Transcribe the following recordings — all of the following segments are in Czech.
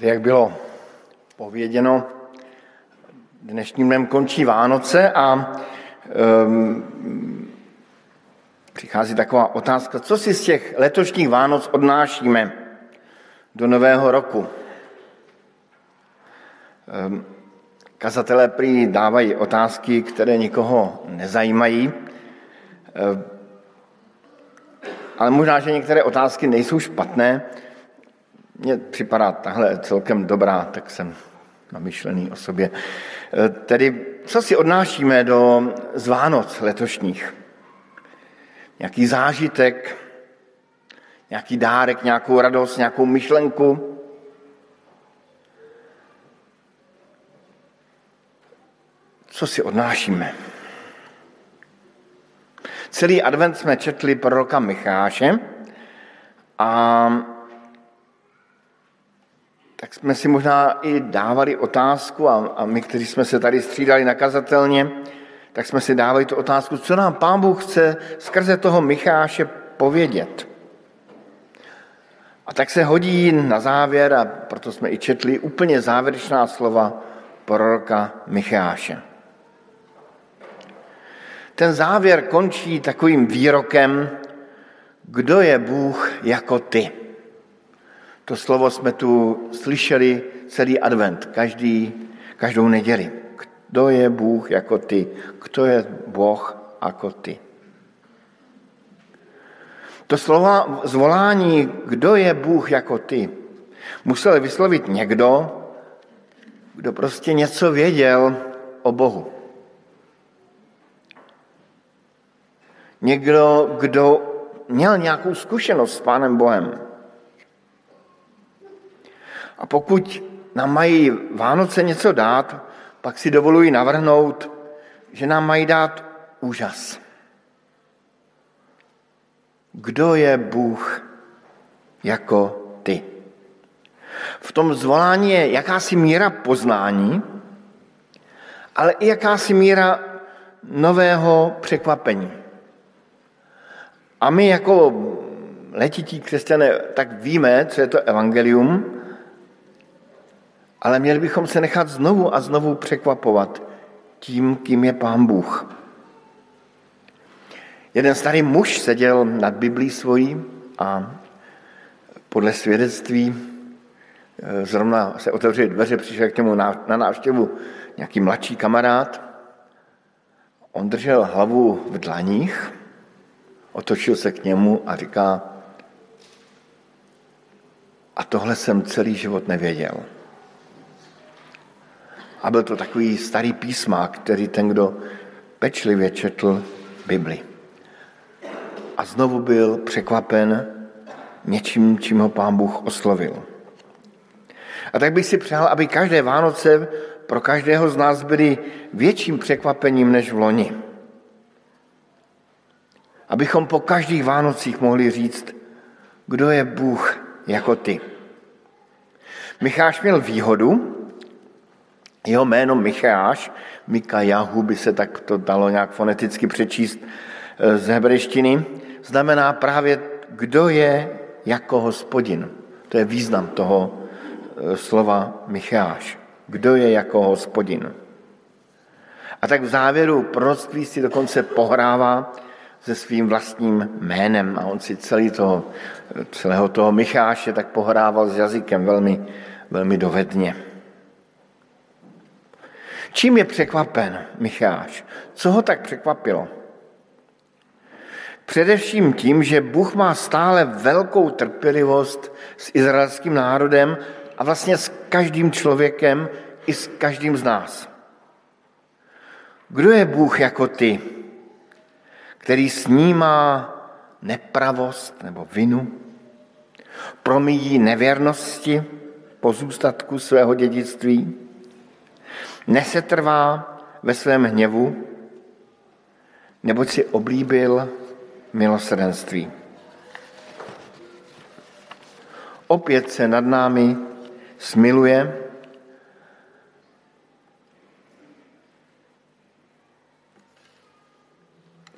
Jak bylo pověděno, dnešním dnem končí Vánoce a um, přichází taková otázka, co si z těch letošních Vánoc odnášíme do nového roku. Um, kazatelé prý dávají otázky, které nikoho nezajímají, um, ale možná, že některé otázky nejsou špatné, mně připadá tahle celkem dobrá, tak jsem namyšlený o sobě. E, tedy, co si odnášíme do z Vánoc letošních? Nějaký zážitek, nějaký dárek, nějakou radost, nějakou myšlenku? Co si odnášíme? Celý advent jsme četli proroka Micháše a tak jsme si možná i dávali otázku, a, a my, kteří jsme se tady střídali nakazatelně, tak jsme si dávali tu otázku, co nám Pán Bůh chce skrze toho Micháše povědět. A tak se hodí na závěr, a proto jsme i četli úplně závěrečná slova proroka Micháše. Ten závěr končí takovým výrokem, kdo je Bůh jako ty. To slovo jsme tu slyšeli celý advent, každý, každou neděli. Kdo je Bůh jako ty? Kdo je Boh jako ty? To slova zvolání, kdo je Bůh jako ty, musel vyslovit někdo, kdo prostě něco věděl o Bohu. Někdo, kdo měl nějakou zkušenost s Pánem Bohem. A pokud nám mají Vánoce něco dát, pak si dovoluji navrhnout, že nám mají dát úžas. Kdo je Bůh jako ty? V tom zvolání je jakási míra poznání, ale i jakási míra nového překvapení. A my jako letití křesťané tak víme, co je to evangelium, ale měli bychom se nechat znovu a znovu překvapovat tím, kým je Pán Bůh. Jeden starý muž seděl nad Biblí svojí a podle svědectví eh, zrovna se otevřely dveře, přišel k němu na návštěvu nějaký mladší kamarád. On držel hlavu v dlaních, otočil se k němu a říká, a tohle jsem celý život nevěděl. A byl to takový starý písmák, který ten, kdo pečlivě četl Bibli. A znovu byl překvapen něčím, čím ho pán Bůh oslovil. A tak bych si přál, aby každé Vánoce pro každého z nás byly větším překvapením než v loni. Abychom po každých Vánocích mohli říct, kdo je Bůh jako ty. Micháš měl výhodu, jeho jméno Micháš, Mikajahu by se tak to dalo nějak foneticky přečíst eh, z hebrejštiny, znamená právě, kdo je jako hospodin. To je význam toho eh, slova Micháš. Kdo je jako hospodin. A tak v závěru proroctví si dokonce pohrává se svým vlastním jménem a on si celý toho, celého toho Micháše tak pohrával s jazykem velmi, velmi dovedně. Čím je překvapen Micháš? Co ho tak překvapilo? Především tím, že Bůh má stále velkou trpělivost s izraelským národem a vlastně s každým člověkem i s každým z nás. Kdo je Bůh jako ty, který snímá nepravost nebo vinu, promíjí nevěrnosti pozůstatku svého dědictví, nesetrvá ve svém hněvu, neboť si oblíbil milosrdenství. Opět se nad námi smiluje,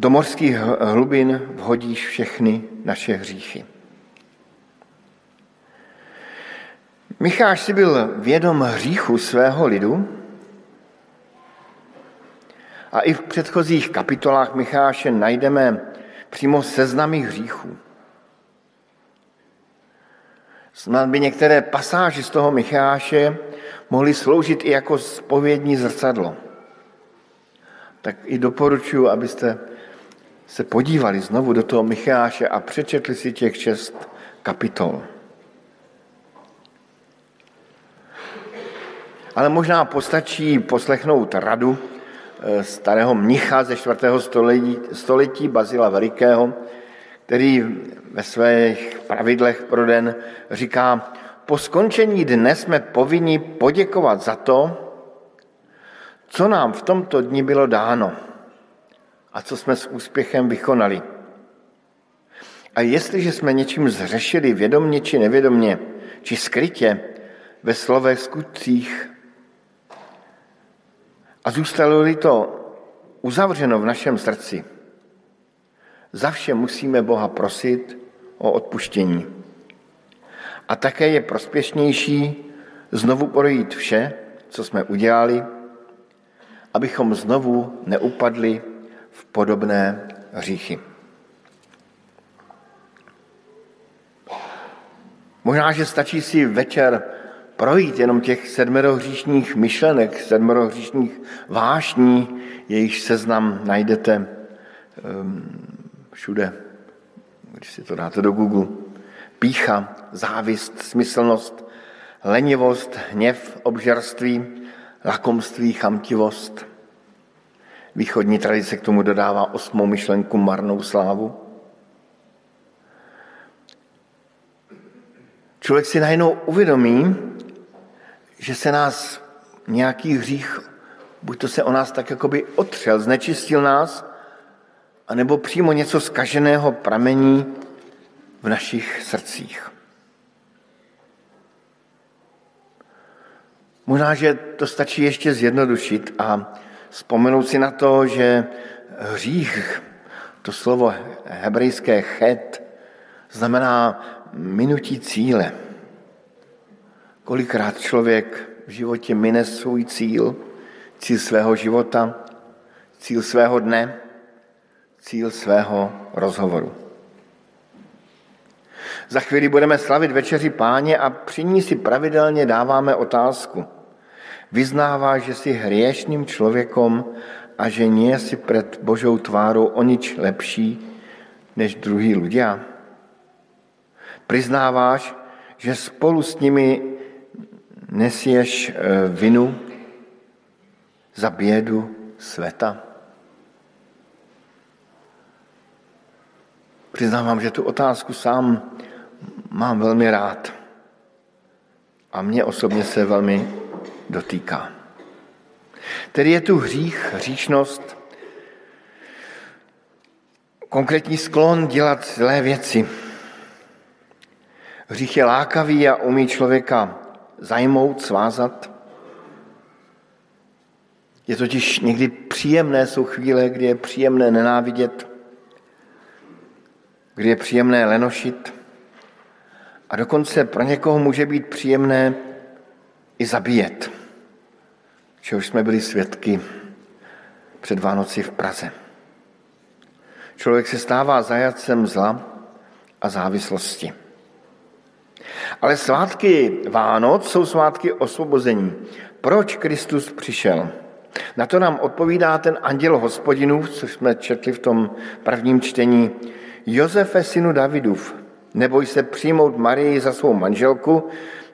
Do mořských hlubin vhodíš všechny naše hříchy. Micháš si byl vědom hříchu svého lidu a i v předchozích kapitolách Micháše najdeme přímo seznamy hříchů. Snad by některé pasáže z toho Micháše mohly sloužit i jako spovědní zrcadlo. Tak i doporučuji, abyste se podívali znovu do toho Micháše a přečetli si těch šest kapitol. Ale možná postačí poslechnout radu starého mnicha ze 4. století, století Bazila Velikého, který ve svých pravidlech pro den říká, po skončení dne jsme povinni poděkovat za to, co nám v tomto dni bylo dáno a co jsme s úspěchem vykonali. A jestliže jsme něčím zřešili vědomně či nevědomně, či skrytě, ve slovech, skutcích, a zůstalo-li to uzavřeno v našem srdci, za vše musíme Boha prosit o odpuštění. A také je prospěšnější znovu projít vše, co jsme udělali, abychom znovu neupadli v podobné hříchy. Možná, že stačí si večer projít jenom těch sedmerohříšních myšlenek, sedmerohříšních vášní, jejich seznam najdete um, všude, když si to dáte do Google. Pícha, závist, smyslnost, lenivost, hněv, obžarství, lakomství, chamtivost. Východní tradice k tomu dodává osmou myšlenku marnou slávu. Člověk si najednou uvědomí, že se nás nějaký hřích, buď to se o nás tak jakoby otřel, znečistil nás, anebo přímo něco skaženého pramení v našich srdcích. Možná, že to stačí ještě zjednodušit a vzpomenout si na to, že hřích, to slovo hebrejské chet, znamená minutí cíle. Kolikrát člověk v životě mine svůj cíl, cíl svého života, cíl svého dne, cíl svého rozhovoru. Za chvíli budeme slavit večeři páně a při ní si pravidelně dáváme otázku. Vyznává, že jsi hriešním člověkom a že nie si před Božou tvárou o nič lepší než druhý ľudia? Priznáváš, že spolu s nimi nesieš eh, vinu za bědu světa? Přiznávám, že tu otázku sám mám velmi rád. A mě osobně se velmi dotýká. Tedy je tu hřích, hříšnost, konkrétní sklon dělat zlé věci. Hřích je lákavý a umí člověka zajmout, svázat. Je totiž někdy příjemné, jsou chvíle, kdy je příjemné nenávidět, kdy je příjemné lenošit a dokonce pro někoho může být příjemné i zabíjet, čehož jsme byli svědky před Vánoci v Praze. Člověk se stává zajacem zla a závislosti. Ale svátky Vánoc jsou svátky osvobození. Proč Kristus přišel? Na to nám odpovídá ten anděl hospodinů, což jsme četli v tom prvním čtení. Josefe, synu Davidův, neboj se přijmout Marii za svou manželku,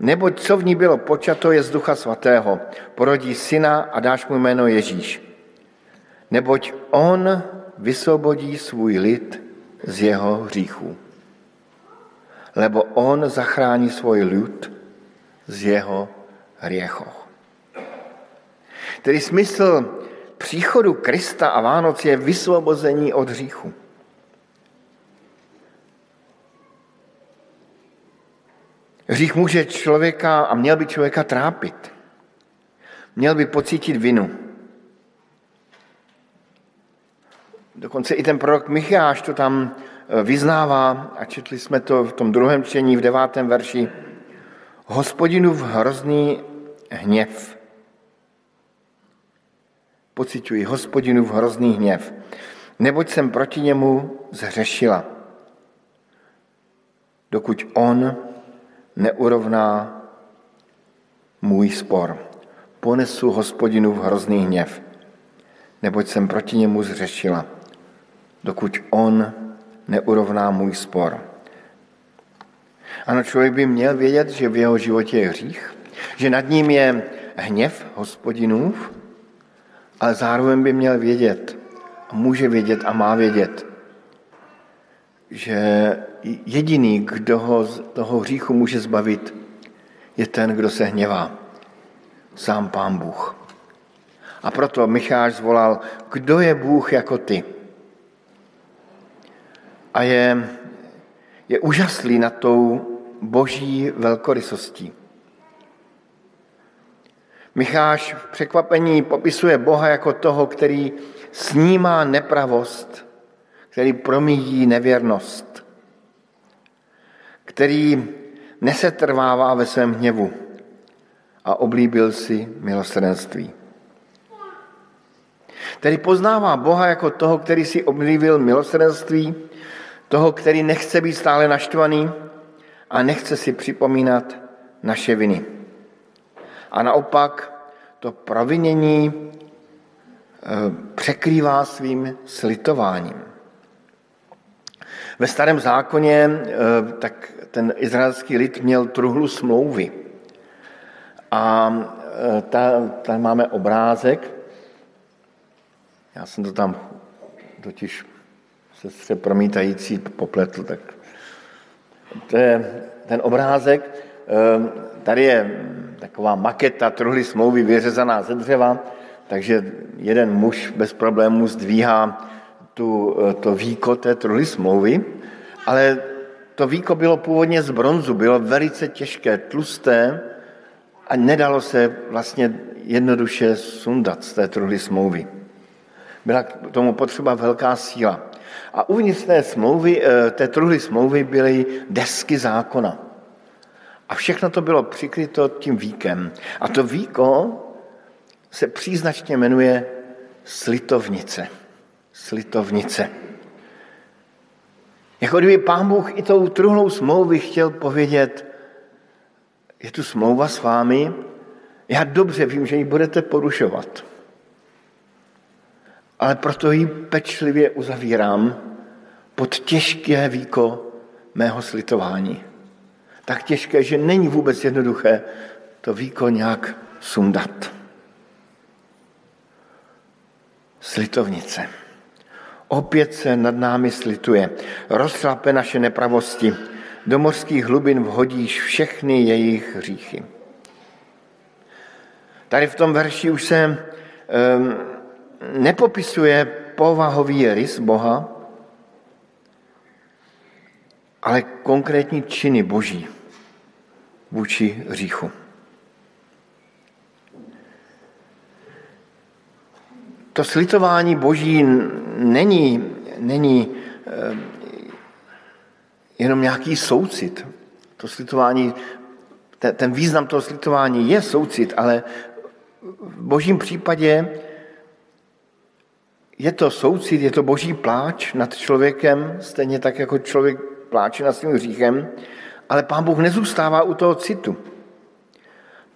neboť co v ní bylo počato je z ducha svatého. Porodí syna a dáš mu jméno Ježíš. Neboť on vysvobodí svůj lid z jeho hříchů. Lebo on zachrání svůj lid z jeho hriechů. Tedy smysl příchodu Krista a Vánoc je vysvobození od hříchu. Hřích může člověka a měl by člověka trápit. Měl by pocítit vinu. Dokonce i ten prorok Micháš to tam e, vyznává a četli jsme to v tom druhém čtení v devátém verši. Hospodinův hrozný hněv. Pocituji hospodinův hrozný hněv, neboť jsem proti němu zhřešila. Dokud on neurovná můj spor. Ponesu hospodinu v hrozný hněv, neboť jsem proti němu zřešila, dokud on neurovná můj spor. Ano, člověk by měl vědět, že v jeho životě je hřích, že nad ním je hněv hospodinův, ale zároveň by měl vědět, a může vědět a má vědět, že jediný, kdo ho z toho hříchu může zbavit, je ten, kdo se hněvá. Sám Pán Bůh. A proto Micháš zvolal, kdo je Bůh jako ty? A je, je úžaslý nad tou boží velkorysostí. Micháš v překvapení popisuje Boha jako toho, který snímá nepravost, který promíjí nevěrnost, který nesetrvává ve svém hněvu a oblíbil si milosrdenství. Tedy poznává Boha jako toho, který si oblíbil milosrdenství, toho, který nechce být stále naštvaný a nechce si připomínat naše viny. A naopak to provinění eh, překrývá svým slitováním. Ve starém zákoně eh, tak ten izraelský lid měl truhlu smlouvy. A e, ta, tam máme obrázek. Já jsem to tam totiž sestře promítající popletl, tak to je ten obrázek. E, tady je taková maketa truhly smlouvy vyřezaná ze dřeva, takže jeden muž bez problémů zdvíhá tu, e, to víko té truhly smlouvy, ale to víko bylo původně z bronzu, bylo velice těžké, tlusté a nedalo se vlastně jednoduše sundat z té truhly smlouvy. Byla k tomu potřeba velká síla. A uvnitř té, smlouvy, eh, té truhly smlouvy byly desky zákona. A všechno to bylo přikryto tím víkem. A to víko se příznačně jmenuje slitovnice. Slitovnice. Jako kdyby pán Bůh i tou truhlou smlouvy chtěl povědět, je tu smlouva s vámi, já dobře vím, že ji budete porušovat. Ale proto ji pečlivě uzavírám pod těžké víko mého slitování. Tak těžké, že není vůbec jednoduché to víko nějak sundat. Slitovnice. Opět se nad námi slituje. Rozšlape naše nepravosti. Do mořských hlubin vhodíš všechny jejich hříchy. Tady v tom verši už se um, nepopisuje povahový rys Boha, ale konkrétní činy Boží vůči hříchu. to slitování boží není, není eh, jenom nějaký soucit. To slitování, ten, ten význam toho slitování je soucit, ale v božím případě je to soucit, je to boží pláč nad člověkem, stejně tak, jako člověk pláče nad svým hříchem, ale pán Bůh nezůstává u toho citu.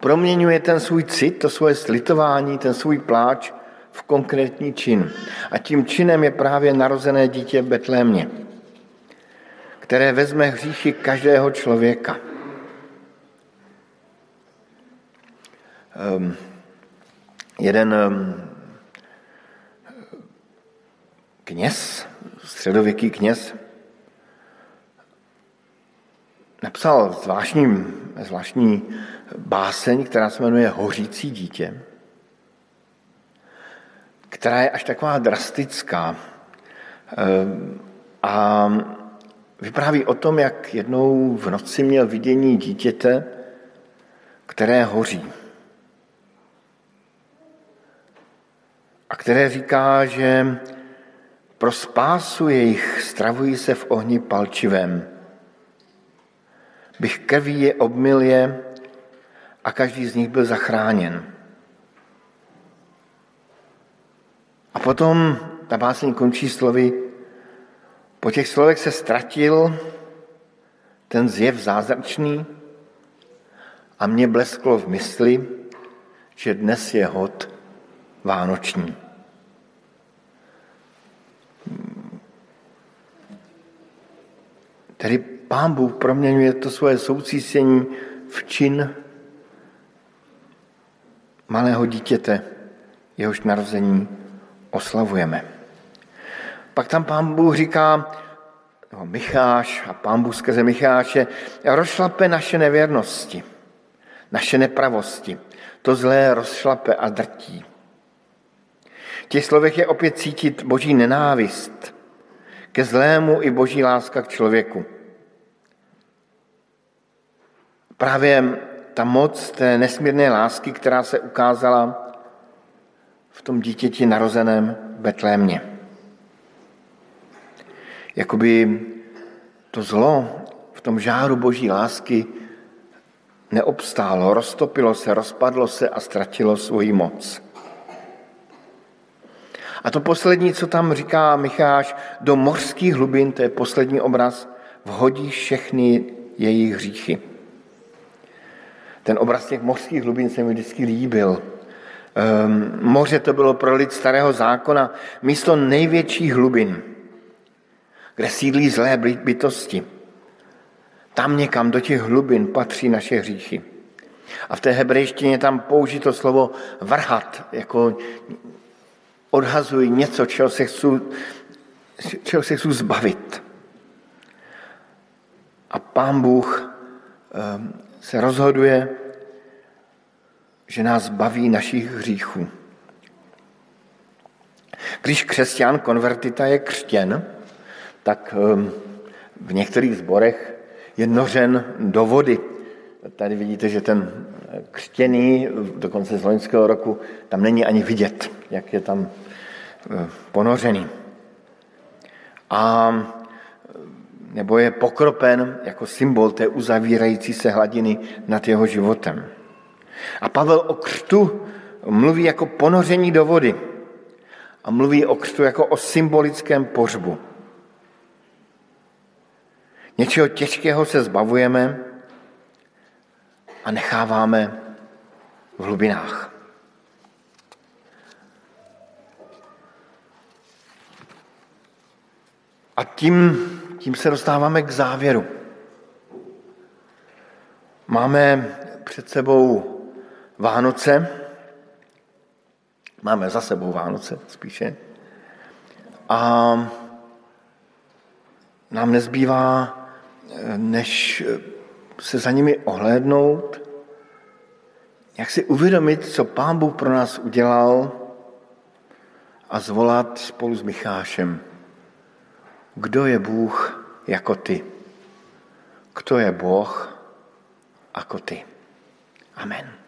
Proměňuje ten svůj cit, to svoje slitování, ten svůj pláč v konkrétní čin. A tím činem je právě narozené dítě v Betlémě, které vezme hříchy každého člověka. Um, jeden um, kněz, středověký kněz, napsal zvláštní, zvláštní báseň, která se jmenuje Hořící dítě která je až taková drastická. Ehm, a vypráví o tom, jak jednou v noci měl vidění dítěte, které hoří. A které říká, že pro spásu jejich stravují se v ohni palčivém. Bych krví je obmil je a každý z nich byl zachráněn. A potom ta báseň končí slovy, po těch slovech se ztratil ten zjev zázračný a mě blesklo v mysli, že dnes je hod vánoční. Tedy Pán Bůh proměňuje to svoje soucístění v čin malého dítěte, jehož narození oslavujeme. Pak tam pán Bůh říká, no, Micháš a pán Bůh skrze Micháše rozšlape naše nevěrnosti, naše nepravosti. To zlé rozšlape a drtí. V těch slovech je opět cítit boží nenávist ke zlému i boží láska k člověku. Právě ta moc té nesmírné lásky, která se ukázala v tom dítěti narozeném Betlémě. Jakoby to zlo v tom žáru boží lásky neobstálo, roztopilo se, rozpadlo se a ztratilo svoji moc. A to poslední, co tam říká Micháš, do mořských hlubin, to je poslední obraz, vhodí všechny jejich hříchy. Ten obraz těch mořských hlubin se mi vždycky líbil. Um, moře to bylo pro lid starého zákona místo největších hlubin, kde sídlí zlé bytosti. Tam někam do těch hlubin patří naše hříchy. A v té hebrejštině tam použito slovo vrhat, jako odhazují něco, čeho se chci, čeho se chci zbavit. A pán Bůh um, se rozhoduje, že nás baví našich hříchů. Když křesťan konvertita je křtěn, tak ehm, v některých zborech je nořen do vody. Tady vidíte, že ten křtěný, dokonce z loňského roku, tam není ani vidět, jak je tam ponořený. A nebo je pokropen jako symbol té uzavírající se hladiny nad jeho životem. A Pavel o křtu mluví jako ponoření do vody a mluví o křtu jako o symbolickém pořbu. Něčeho těžkého se zbavujeme a necháváme v hlubinách. A tím tím se dostáváme k závěru. Máme před sebou Vánoce, máme za sebou Vánoce spíše, a nám nezbývá, než se za nimi ohlédnout, jak si uvědomit, co Pán Bůh pro nás udělal a zvolat spolu s Michášem kdo je Bůh jako ty? Kdo je Boh jako ty? Amen.